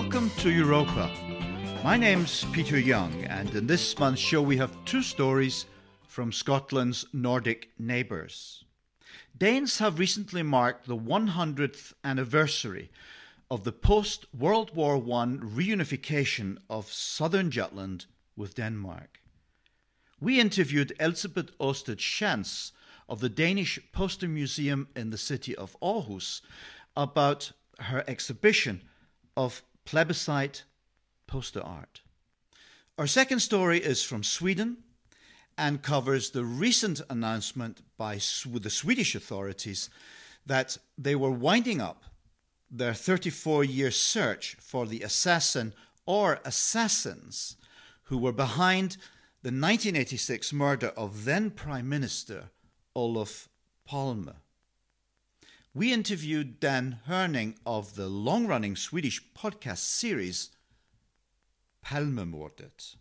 Welcome to Europa. My name's Peter Young, and in this month's show, we have two stories from Scotland's Nordic neighbours. Danes have recently marked the 100th anniversary of the post World War I reunification of southern Jutland with Denmark. We interviewed Elsebeth Osted Schantz of the Danish Poster Museum in the city of Aarhus about her exhibition of plebiscite poster art. Our second story is from Sweden and covers the recent announcement by the Swedish authorities that they were winding up their 34 year search for the assassin or assassins who were behind the 1986 murder of then Prime Minister Olof Palme. We interviewed Dan Herning of the long running Swedish podcast series Palmemordet.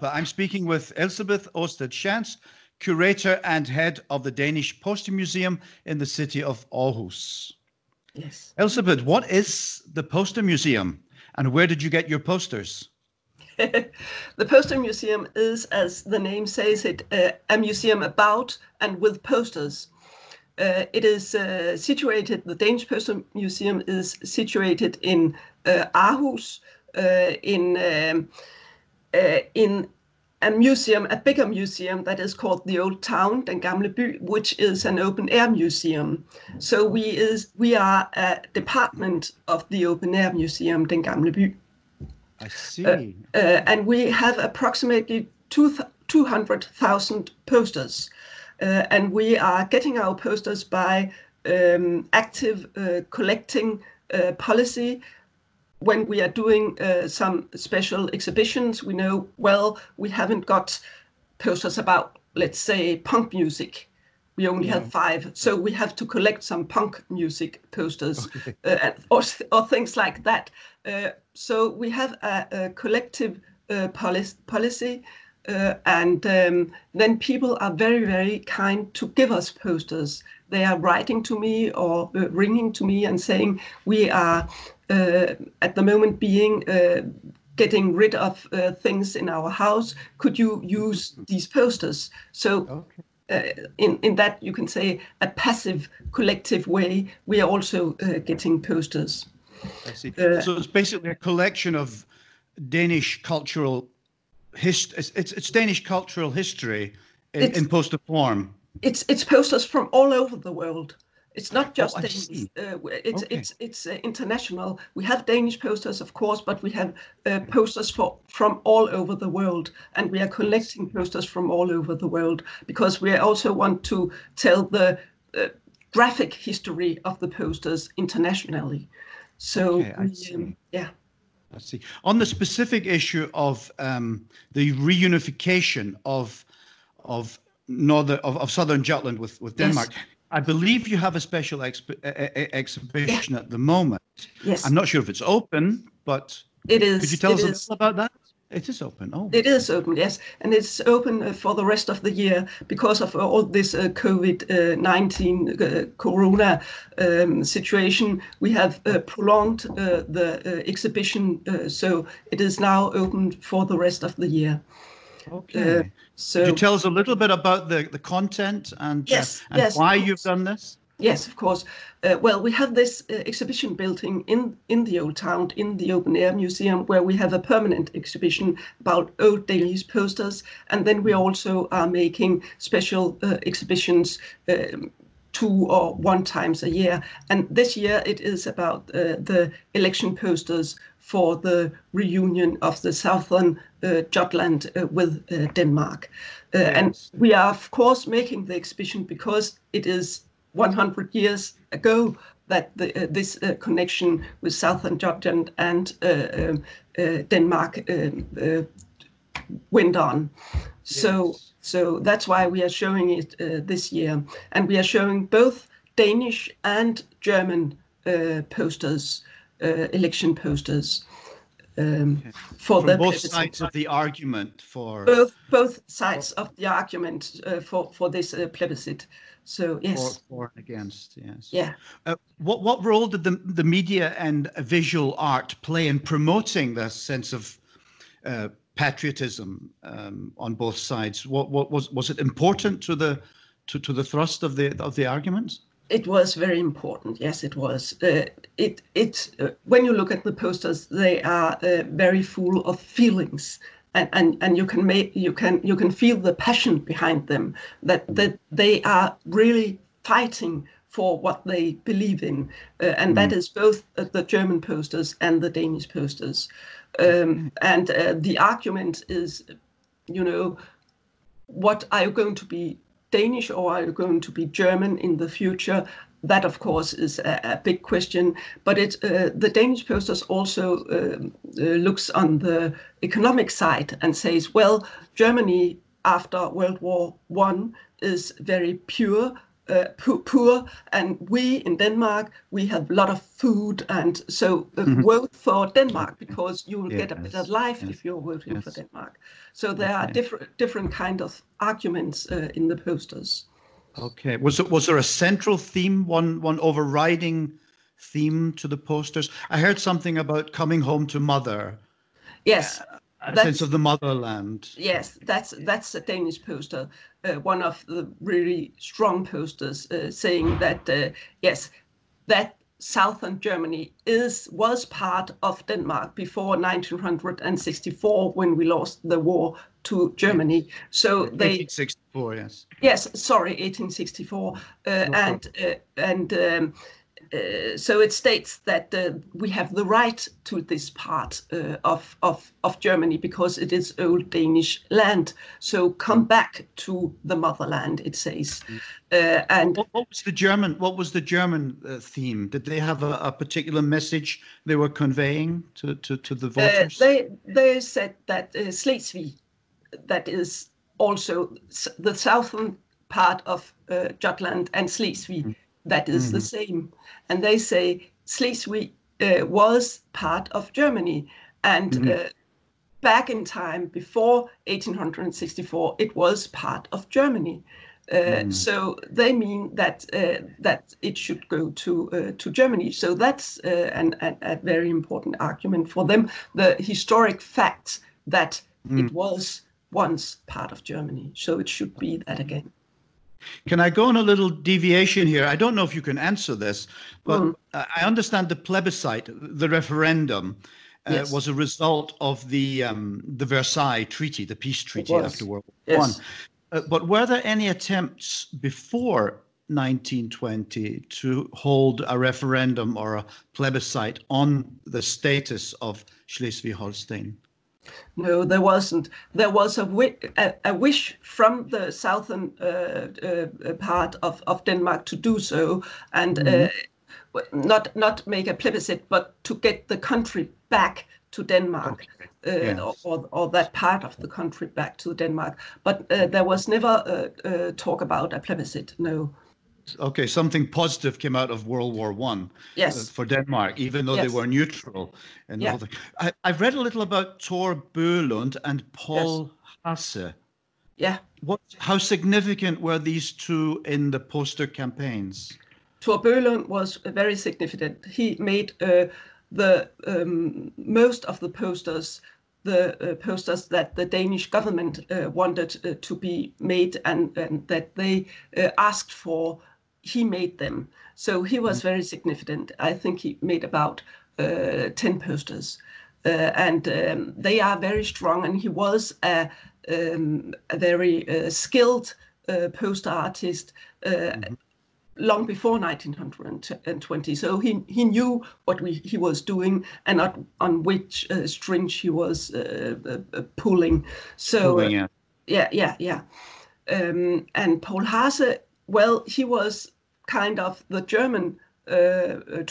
But I'm speaking with Elsebeth Osted Schantz, curator and head of the Danish Poster Museum in the city of Aarhus. Yes. Elsebeth, what is the Poster Museum and where did you get your posters? the Poster Museum is, as the name says it, uh, a museum about and with posters. Uh, it is uh, situated, the Danish Poster Museum is situated in uh, Aarhus, uh, in um, uh, in a museum, a bigger museum that is called the Old Town, Den Gamle By, which is an open air museum. So we is we are a department of the open air museum, Den Gamle By. I see. Uh, uh, and we have approximately two 200,000 posters. Uh, and we are getting our posters by um, active uh, collecting uh, policy when we are doing uh, some special exhibitions, we know, well, we haven't got posters about, let's say, punk music. We only yeah. have five, so we have to collect some punk music posters okay. uh, or, or things like that. Uh, so we have a, a collective uh, policy, policy uh, and um, then people are very, very kind to give us posters. They are writing to me or uh, ringing to me and saying, We are uh, at the moment being uh, getting rid of uh, things in our house. Could you use these posters? So. Okay. Uh, in in that you can say a passive collective way we are also uh, getting posters. I see. Uh, so it's basically a collection of danish cultural hist- it's, it's danish cultural history in, in poster form. It's it's posters from all over the world it's not just oh, Danish. Uh, it's okay. it's it's uh, international. We have Danish posters, of course, but we have uh, posters for from all over the world, and we are collecting posters from all over the world because we also want to tell the uh, graphic history of the posters internationally. So okay, we, um, yeah. I see. On the specific issue of um, the reunification of of northern of, of southern Jutland with with Denmark. Yes. I believe you have a special exp- exhibition yeah. at the moment. Yes. I'm not sure if it's open, but it is. Could you tell us a little about that? It is open. Oh, it is open. Yes, and it's open uh, for the rest of the year because of all this uh, COVID nineteen uh, Corona um, situation. We have uh, prolonged uh, the uh, exhibition, so it is now open for the rest of the year. Okay. So Could you tell us a little bit about the, the content and, yes, uh, and yes, why you've done this? Yes, of course. Uh, well, we have this uh, exhibition building in, in the old town, in the open air museum, where we have a permanent exhibition about old Danish posters. And then we also are making special uh, exhibitions um, two or one times a year. And this year it is about uh, the election posters for the reunion of the southern uh, Jutland uh, with uh, Denmark. Uh, yes. And we are, of course, making the exhibition because it is 100 years ago that the, uh, this uh, connection with southern Jutland and um, Denmark went on. Yes. So, so that's why we are showing it this year. And we are showing both Danish and German posters uh, election posters. um, for From the both sides of the argument for both both sides of the argument uh, for for this uh, plebiscite. So yes, for and against. Yes. yeah. Uh, what what role did the the media and visual art play in promoting the sense of uh, patriotism um, on both sides? What what was was it important to the to, to the thrust of the of the argument? It was very important. Yes, it was. Uh, it it uh, when you look at the posters, they are uh, very full of feelings, and, and and you can make you can you can feel the passion behind them. That that they are really fighting for what they believe in, uh, and that is both uh, the German posters and the Danish posters. Um, and uh, the argument is, you know, what are you going to be Danish or are you going to be German in the future? That, of course, is a, a big question. But it, uh, the Danish posters also uh, uh, looks on the economic side and says, well, Germany after World War One is very pure. Uh, poor and we in Denmark we have a lot of food and so uh, vote for Denmark because you will get a better life yes, if you're voting for. Denmark. So there are different different kind of arguments uh, in the posters. Okay. Was it was there a central theme, one one overriding theme to the posters? I heard something about coming home to mother, Yes, a sense of the motherland. yes, that's that's a Danish poster, one of the really strong posters, uh, saying that uh, yes, that southern Germany is was part of Denmark before 1964 when we lost the war to Germany. So they 1864, yes. Yes, sorry, 1864, uh, and uh, and um, uh, so it states that uh, we have the right to this part uh, of of of Germany because it is old Danish land. So come back to the motherland, it says, uh, and What, what was the German? What was the German uh, theme? Did they have a, a particular message they were conveying to to, to the uh, voters? they they said that uh, Slesvig, that is also s- the southern part of uh, Jutland and Slesvig, that is the same, and they say Slesvig uh, was part of Germany, and uh, back in time before 1864, it was part of Germany. Uh, So they mean that uh, that it should go to uh, to Germany. So that's uh, an, an, a very important argument for them. The historic fact that it was once part of Germany, so it should be that again. Can I go on a little deviation here? I don't know if you can answer this, but Mm. I understand the plebiscite, the referendum, uh, Yes. was a result of the um, the Versailles Treaty, the peace treaty after World War Yes. One. Uh, but were there any attempts before 1920 to hold a referendum or a plebiscite on the status of Schleswig-Holstein? No, there wasn't. There was a, wi- a, a wish from the southern uh, uh, part of, of Denmark to do so, and uh, w- not not make a plebiscite, but to get the country back to Denmark, uh, Yes. or, or, or that part of the country back to Denmark. But uh, there was never uh, uh, talk about a plebiscite. No. Okay, something positive came out of World War One Yes. uh, for Denmark, even though Yes. they were neutral. And Yeah. all the, I, I've read a little about Tor Bøgelund and Paul Haase. Yeah. What? How significant were these two in the poster campaigns? Tor Bøgelund was very significant. He made uh, the um, most of the posters, the uh, posters that the Danish government uh, wanted uh, to be made and, and that they uh, asked for. He made them, so he was very significant. I think he made about uh, ten posters, uh, and um, they are very strong. And he was a, um, a very uh, skilled uh, poster artist. Uh, long before 1920. So he, he knew what we, he was doing and on, on which uh, strings he was uh, uh, uh, pulling. So Pulling uh, yeah, yeah, yeah. Um, and Paul Haase, well, he was kind of the German uh, uh,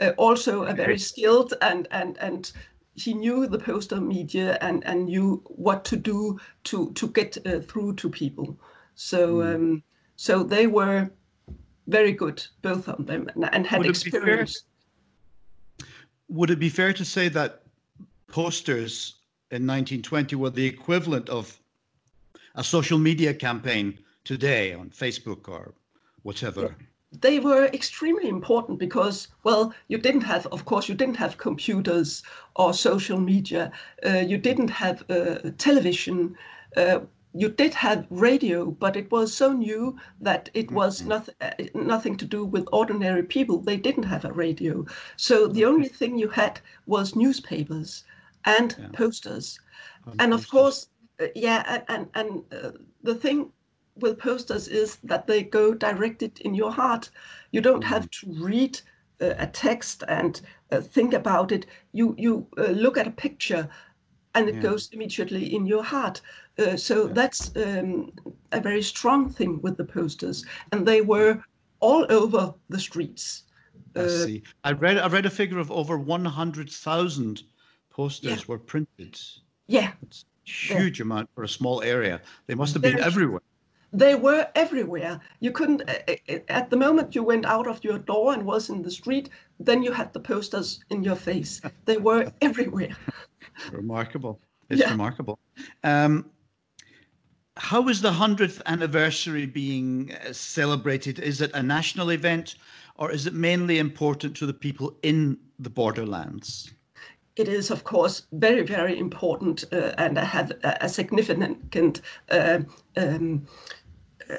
uh, also a very skilled and and and he knew the poster media and and knew what to do to to get uh, through to people. So um, so they were very good, both of them, and, and had Would it fair- experience. Would it be fair to say that posters in 1920 were the equivalent of a social media campaign today on Facebook or whatever. They were extremely important because, well, you didn't have, of course, you didn't have computers or social media. Uh, you didn't have uh, television. Uh, you did have radio, but it was so new that it was mm-hmm. nothing uh, nothing to do with ordinary people. They didn't have a radio, so the only thing you had was newspapers and yeah. posters, and, and of course, uh, yeah, and and uh, the thing with posters is that they go directed in your heart. You don't mm-hmm. have to read uh, a text and uh, think about it. You you uh, look at a picture and it yeah. goes immediately in your heart. Uh, so yeah. that's um, a very strong thing with the posters, and they were all over the streets. I uh, see. I read I read a figure of over one hundred thousand posters yeah. were printed. Yeah, it's huge amount for a small area. They must have been There's, everywhere. They were everywhere. You couldn't, at the moment you went out of your door and was in the street, then you had the posters in your face. They were everywhere. remarkable. It's yeah. remarkable. Um, how is the 100th anniversary being uh, celebrated? Is it a national event or is it mainly important to the people in the borderlands? It is, of course, very, very important uh, and have a, a significant uh, um,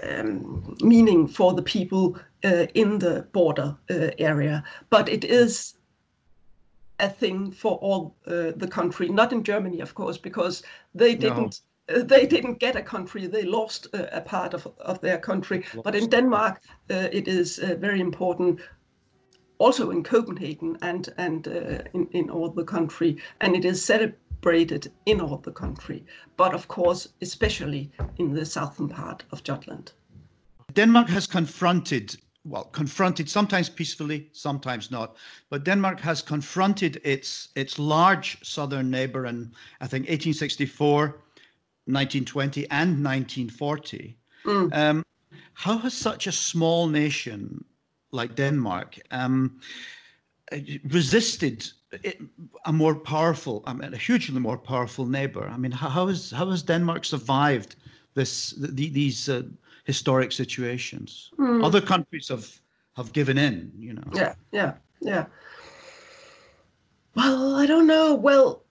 um, meaning for the people uh, in the border uh, area. But it is a thing for all uh, the country, not in Germany, of course, because they didn't. No. Uh, they didn't get a country; they lost a part of, of their country. Lost. But in Denmark, it is very important also in Copenhagen and and uh, in in all the country, and it is celebrated in all the country, but of course especially in the southern part of Jutland. Denmark has confronted well confronted sometimes peacefully sometimes not but denmark has confronted its its large southern neighbor in i think 1864 1920 and 1940 mm. um, how has such a small nation like denmark um, resisted a more powerful i mean a hugely more powerful neighbor i mean how, has how has denmark survived this the, these uh, historic situations. Mm. Other countries have have given in, you know. Yeah, yeah, yeah. Well, I don't know. Well,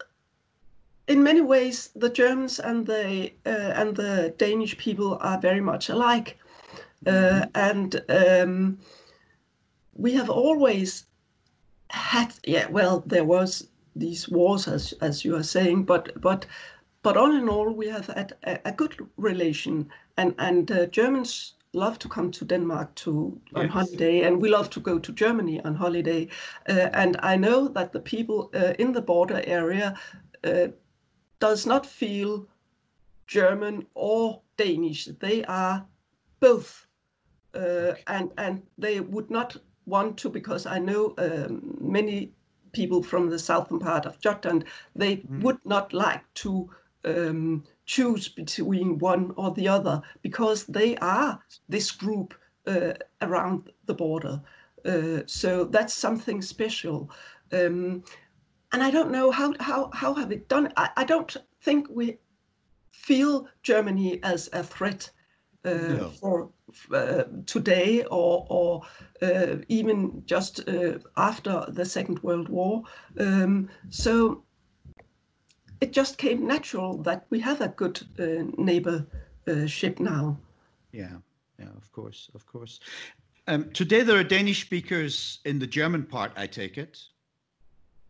in many ways, the Germans and the uh, and the Danish people are very much alike, uh, mm-hmm. and um, we have always had. Yeah, well, there was these wars, as as you are saying, but but but all in all, we have had a, a good relation, and and uh, Germans love to come to Denmark to on yes. holiday, and we love to go to Germany on holiday. Uh, and I know that the people uh, in the border area uh, does not feel German or Danish. They are both, uh, and and they would not want to because I know um, many people from the southern part of Jutland. They mm. would not like to um, choose between one or the other because they are this group uh, around the border. Uh, so that's something special. Um, and I don't know how how how have it done. I, I don't think we feel Germany as a threat no. for uh, today or or uh, even just uh, after the Second World War. Um, so it just came natural that we have a good uh, neighborship now. Yeah, yeah, of course, of course. Um, today there are Danish speakers in the German part, I take it.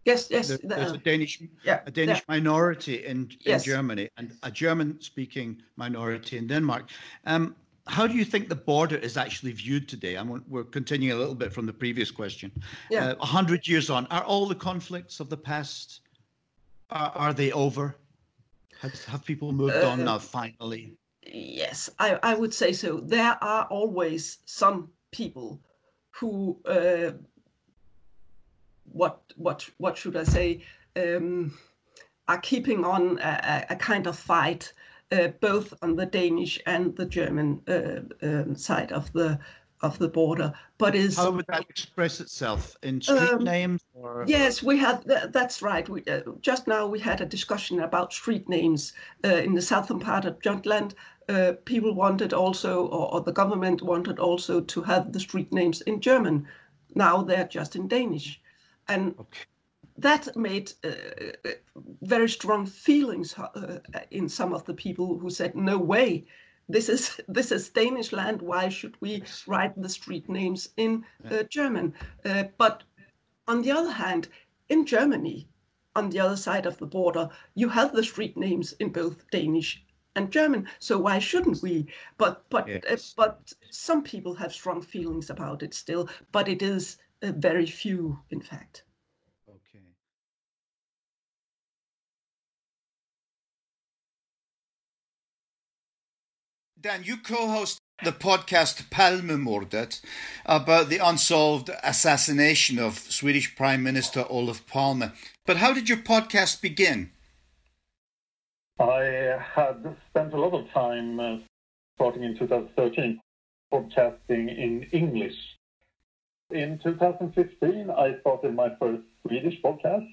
Yes, yes. There, there's a Danish, yeah, a Danish yeah. minority in, in yes. Germany and a German-speaking minority in Denmark. Um, how do you think the border is actually viewed today? I'm, we're continuing a little bit from the previous question. Yeah. Uh, a uh, hundred years on, are all the conflicts of the past are, are they over? Have, have people moved uh, on now finally? Yes, I, I would say so. There are always some people who uh, what what what should I say um, are keeping on a, a kind of fight uh, both on the Danish and the German uh, um, side of the of the border, but is how would that express itself in street um, names? Or? Yes, we had. That's right. We, uh, just now we had a discussion about street names uh, in the southern part of Jutland. Uh, people wanted also, or, or, the government wanted also to have the street names in German. Now they're just in Danish, and okay. that made uh, very strong feelings uh, in some of the people who said, "No way." this is this is Danish land. Why should we write the street names in uh, German? Uh, but on the other hand, in Germany, on the other side of the border, you have the street names in both Danish and German. So why shouldn't we? But but uh, yes. uh, but some people have strong feelings about it still. But it is uh, very few, in fact. Dan, you co-host the podcast "Palme Palmemordet about the unsolved assassination of Swedish Prime Minister Olof Palme. But how did your podcast begin? I had spent a lot of time uh, starting in 2013 podcasting in English. In 2015, I started my first Swedish podcast.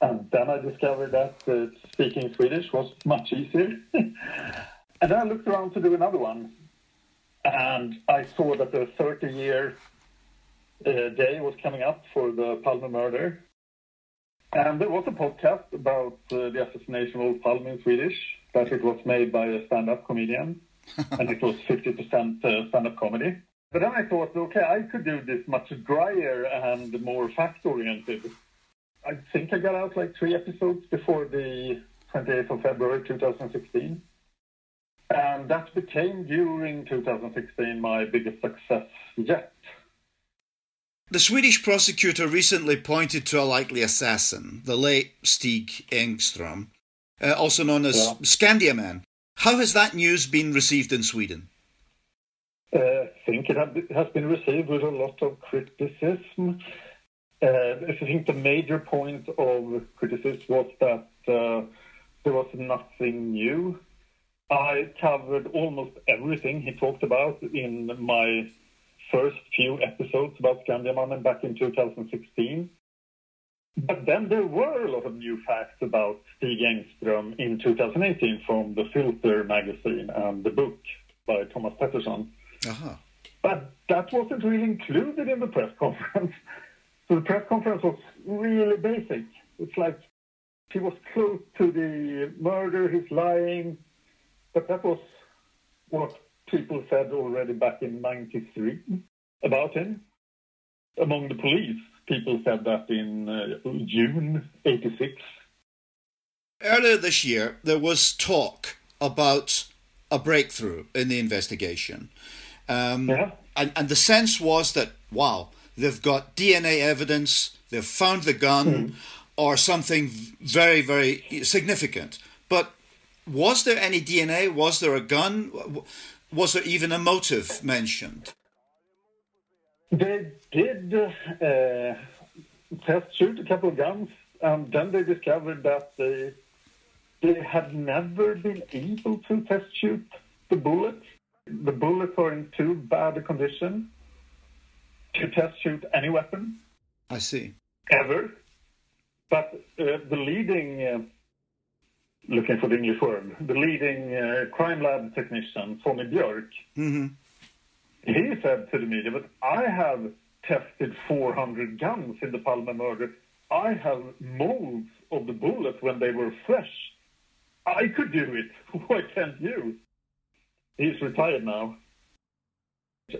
And then I discovered that uh, speaking Swedish was much easier. And then I looked around to do another one, and I saw that the 30 year uh, day was coming up for the Palme murder. And there was a podcast about uh, the assassination of Palme in Swedish, that it was made by a stand up comedian, and it was 50% uh, stand up comedy. But then I thought, okay, I could do this much drier and more fact oriented. I think I got out like three episodes before the 28th of February 2016. And that became during 2016 my biggest success yet. The Swedish prosecutor recently pointed to a likely assassin, the late Stig Engström, uh, also known as yeah. Skandiaman. How has that news been received in Sweden? I think it has been received with a lot of criticism. Uh, I think the major point of criticism was that uh, there was nothing new I covered almost everything he talked about in my first few episodes about Skandiamannen back in 2016. But then there were a lot of new facts about Stig Engström in 2018 from the Filter magazine and the book by Thomas Pettersson. Uh-huh. But that wasn't really included in the press conference. so the press conference was really basic. It's like he was close to the murder, he's lying, but that was what people said already back in 93 about him. Among the police, people said that in uh, June 86. Earlier this year, there was talk about a breakthrough in the investigation. Um, yeah. and, and the sense was that, wow, they've got DNA evidence, they've found the gun, mm. or something very, very significant. But was there any DNA? Was there a gun? Was there even a motive mentioned? They did uh, test shoot a couple of guns, and then they discovered that they they had never been able to test shoot the bullets. The bullets are in too bad a condition to test shoot any weapon. I see. Ever. But uh, the leading uh, looking for the English word, the leading uh, crime lab technician, Tommy Björk, mm-hmm. he said to the media, but I have tested 400 guns in the Palme murder. I have molds of the bullets when they were fresh. I could do it. Why can't you? He's retired now.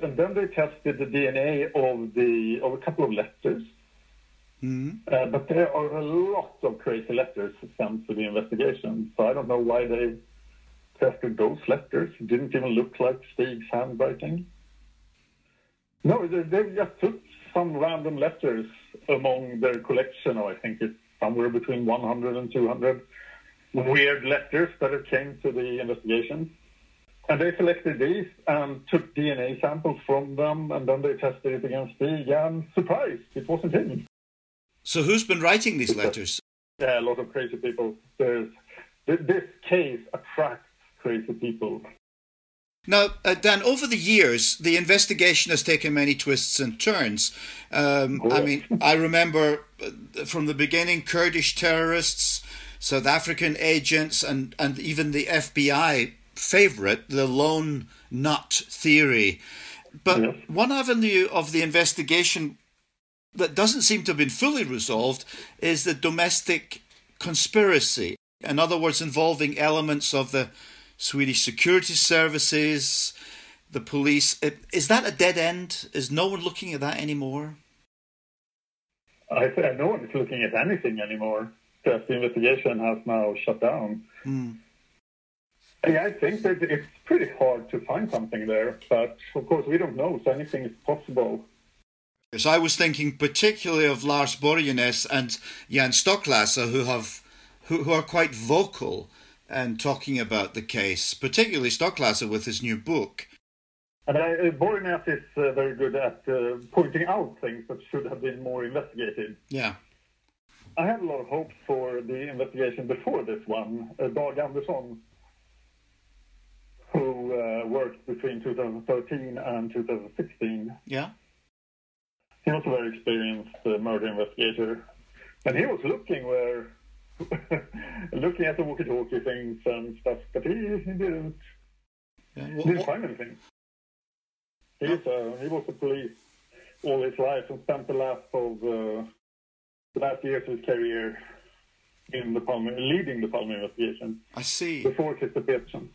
And then they tested the DNA of the of a couple of letters Mm. Uh, but there are a lot of crazy letters sent to the investigation, so I don't know why they tested those letters. It didn't even look like Stig's handwriting. No, they, they just took some random letters among their collection, or I think it's somewhere between 100 and 200 weird letters that have came to the investigation. And they selected these and took DNA samples from them, and then they tested it against Stig, and surprise, it wasn't him. So who's been writing these letters? Yeah, a lot of crazy people. There's, this case attracts crazy people. Now, uh, Dan, over the years, the investigation has taken many twists and turns. Um, I mean, I remember uh, from the beginning Kurdish terrorists, South African agents, and, and even the FBI favorite, the lone nut theory. But yes. one avenue of the investigation that doesn't seem to have been fully resolved is the domestic conspiracy. In other words, involving elements of the Swedish security services, the police. Is that a dead end? Is no one looking at that anymore? I say no one is looking at anything anymore because the investigation has now shut down. Hmm. Yeah, I think that it's pretty hard to find something there, but of course we don't know, so anything is possible. Yes, I was thinking particularly of Lars Borgnäs and Jan Stocklassa, who have who, who are quite vocal and talking about the case, particularly Stocklassa with his new book. And I, uh, is uh, very good at uh, pointing out things that should have been more investigated. Yeah. I had a lot of hopes for the investigation before this one. Uh, Dag Andersson, who uh, worked between 2013 and 2016. Yeah. He was a very experienced uh, murder investigator. And he was looking where looking at the walkie-talkie things and stuff, but he, he didn't yeah, well, didn't find anything. He's uh, he was a police all his life and spent the last of uh, the last years of his career in the Palme, leading the Palme investigation. I see. Before Krister Petersson.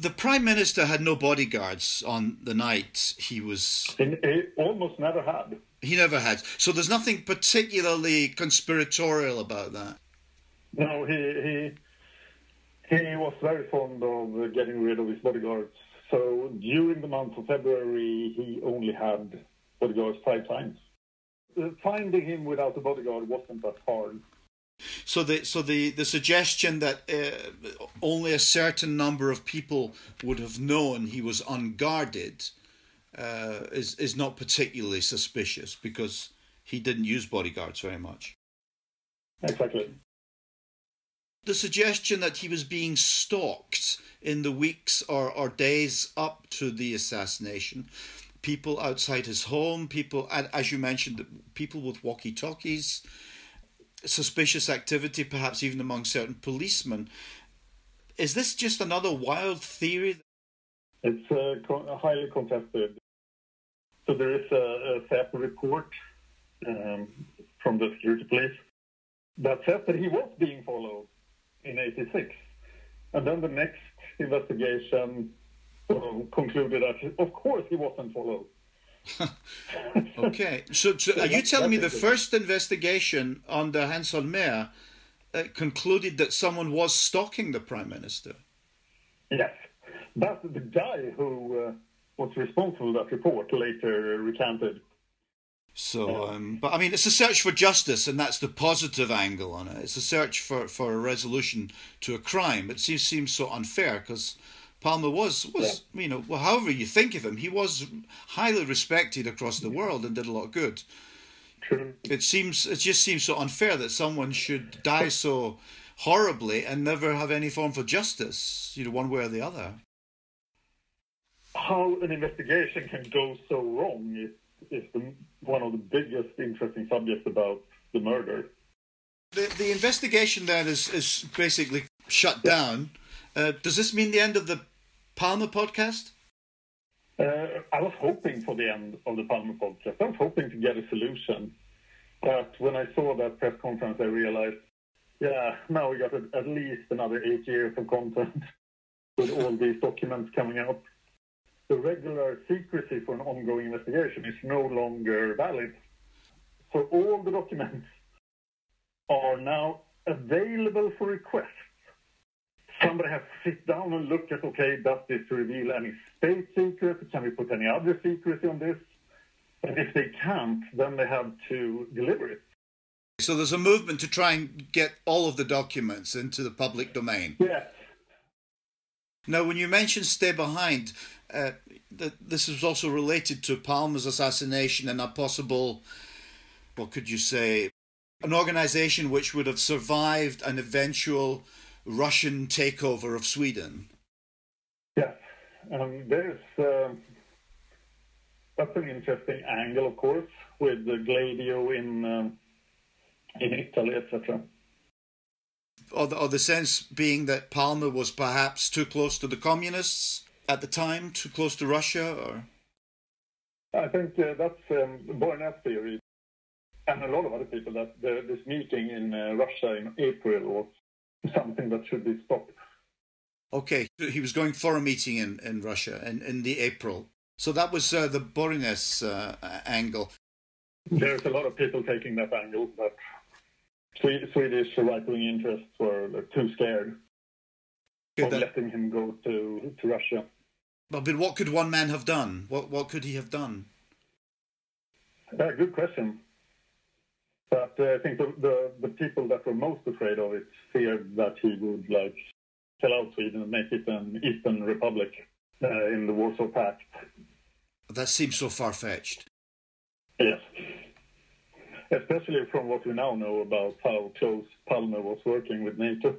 The Prime Minister had no bodyguards on the night he was. He, he almost never had. He never had. So there's nothing particularly conspiratorial about that. No, he he he was very fond of getting rid of his bodyguards. So during the month of February, he only had bodyguards five times. Uh, finding him without a bodyguard wasn't that hard. So the so the the suggestion that uh, only a certain number of people would have known he was unguarded uh, is is not particularly suspicious because he didn't use bodyguards very much. Exactly. The suggestion that he was being stalked in the weeks or, or days up to the assassination, people outside his home, people, as you mentioned, people with walkie talkies, suspicious activity, perhaps even among certain policemen. Is this just another wild theory? It's uh, highly contested. So there is a, a report um, from the security police that says that he was being followed in 86. And then the next investigation sort concluded that, of course, he wasn't followed. okay, so, so are you telling me the first investigation on the Hans Holmér uh, concluded that someone was stalking the prime minister? Yes, that's the guy who uh, was responsible for that report later recanted. So, um, but I mean, it's a search for justice, and that's the positive angle on it. It's a search for, for a resolution to a crime. It seems seems so unfair because Palme was was yeah. you know well, however you think of him, he was highly respected across the world and did a lot of good. True. It seems it just seems so unfair that someone should die so horribly and never have any form for justice, you know, one way or the other. How an investigation can go so wrong is, is the, one of the biggest interesting subjects about the murder. The, the investigation then is, is basically shut down. Uh, does this mean the end of the Palme podcast? Uh, I was hoping for the end of the Palme podcast. I was hoping to get a solution. But when I saw that press conference, I realized, yeah, now we got at least another eight years of content with all these documents coming out. The regular secrecy for an ongoing investigation is no longer valid. So all the documents are now available for request somebody has to sit down and look at, okay, does this reveal any state secrets? Can we put any other secrecy on this? And if they can't, then they have to deliver it. So there's a movement to try and get all of the documents into the public domain. Yes. Now, when you mentioned Stay Behind, uh, that this is also related to Palme's assassination and a possible, what could you say, an organization which would have survived an eventual Russian takeover of Sweden. Yes, um, there's uh, that's an interesting angle, of course, with the Gladio in um, in Italy, etc. Or the, or the sense being that Palme was perhaps too close to the communists at the time, too close to Russia, or? I think uh, that's um, Bornet's theory, and a lot of other people that the, this meeting in uh, Russia in April was something that should be stopped. Okay, he was going for a meeting in, in Russia in, in the April. So that was uh, the Bornes uh, angle. There's a lot of people taking that angle, but Swedish right-wing interests were too scared of that... letting him go to, to Russia. But, but what could one man have done? What what could he have done? Uh, good question. But uh, I think the, the, the people that were most afraid of it feared that he would like sell out Sweden and make it an Eastern Republic uh, in the Warsaw Pact. That seems so far fetched. Yes. Especially from what we now know about how close Palme was working with NATO.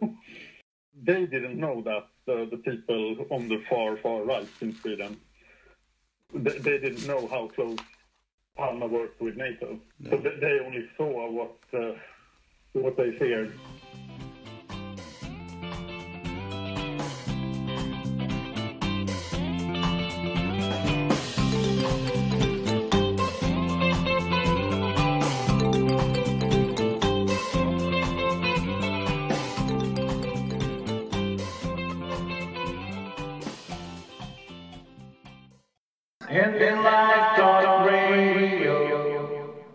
they didn't know that uh, the people on the far, far right in Sweden, they, they didn't know how close Palme worked with NATO. No. So they only saw what, uh, what they feared.